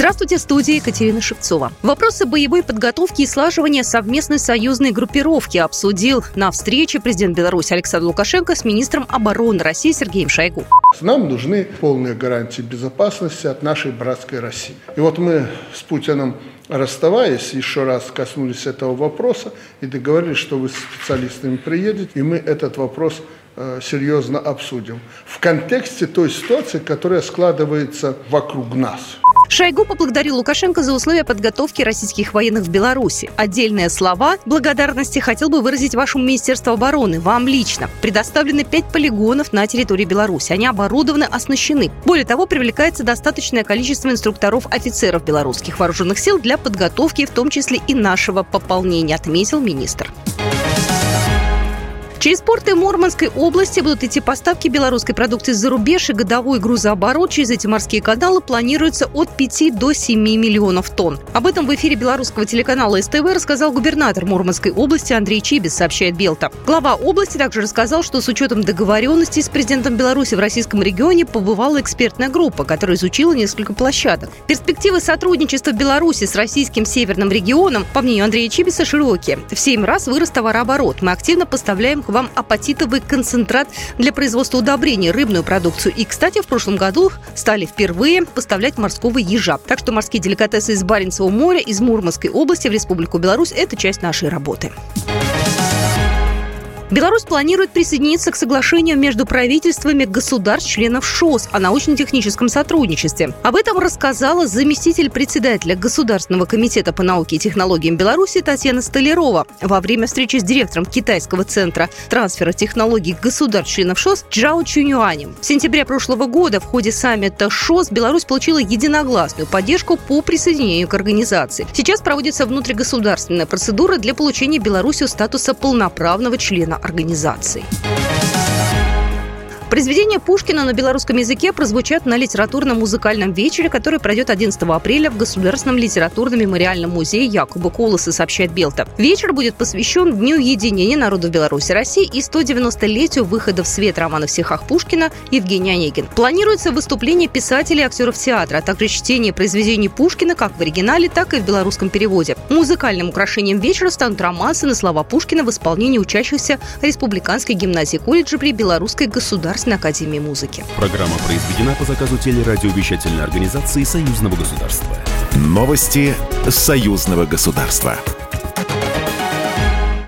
Здравствуйте, в студии Екатерина Шевцова. Вопросы боевой подготовки и слаживания совместной союзной группировки обсудил на встрече президент Беларуси Александр Лукашенко с министром обороны России Сергеем Шойгу. Нам нужны полные гарантии безопасности от нашей братской России. И вот мы с Путиным расставаясь, еще раз коснулись этого вопроса и договорились, что вы с специалистами приедете, и мы этот вопрос э, серьезно обсудим. В контексте той ситуации, которая складывается вокруг нас. Шойгу поблагодарил Лукашенко за условия подготовки российских военных в Беларуси. Отдельные слова благодарности хотел бы выразить вашему Министерству обороны, вам лично. Предоставлены пять полигонов на территории Беларуси. Они оборудованы, оснащены. Более того, привлекается достаточное количество инструкторов-офицеров белорусских вооруженных сил для подготовки, в том числе и нашего пополнения, отметил министр. Через порты Мурманской области будут идти поставки белорусской продукции за рубеж и годовой грузооборот через эти морские каналы планируется от 5 до 7 миллионов тонн. Об этом в эфире белорусского телеканала СТВ рассказал губернатор Мурманской области Андрей Чибис, сообщает Белта. Глава области также рассказал, что с учетом договоренности с президентом Беларуси в российском регионе побывала экспертная группа, которая изучила несколько площадок. Перспективы сотрудничества Беларуси с российским северным регионом, по мнению Андрея Чибиса, широкие. В 7 раз вырос товарооборот. Мы активно поставляем вам апатитовый концентрат для производства удобрений, рыбную продукцию. И, кстати, в прошлом году стали впервые поставлять морского ежа. Так что морские деликатесы из Баренцева моря, из Мурманской области в Республику Беларусь – это часть нашей работы. Беларусь планирует присоединиться к соглашению между правительствами государств-членов ШОС о научно-техническом сотрудничестве. Об этом рассказала заместитель председателя Государственного комитета по науке и технологиям Беларуси Татьяна Столярова во время встречи с директором Китайского центра трансфера технологий государств-членов ШОС Джао Чунюанем. В сентябре прошлого года в ходе саммита ШОС Беларусь получила единогласную поддержку по присоединению к организации. Сейчас проводится внутригосударственная процедура для получения Беларусью статуса полноправного члена организаций. Произведения Пушкина на белорусском языке прозвучат на литературно-музыкальном вечере, который пройдет 11 апреля в Государственном литературно-мемориальном музее Якуба Колоса, сообщает Белта. Вечер будет посвящен Дню единения народов Беларуси России и 190-летию выхода в свет романа в стихах Пушкина Евгения Онегин. Планируется выступление писателей и актеров театра, а также чтение произведений Пушкина как в оригинале, так и в белорусском переводе. Музыкальным украшением вечера станут романсы на слова Пушкина в исполнении учащихся Республиканской гимназии колледжа при Белорусской государственной Государственной академии музыки. Программа произведена по заказу телерадиовещательной организации Союзного государства. Новости Союзного государства.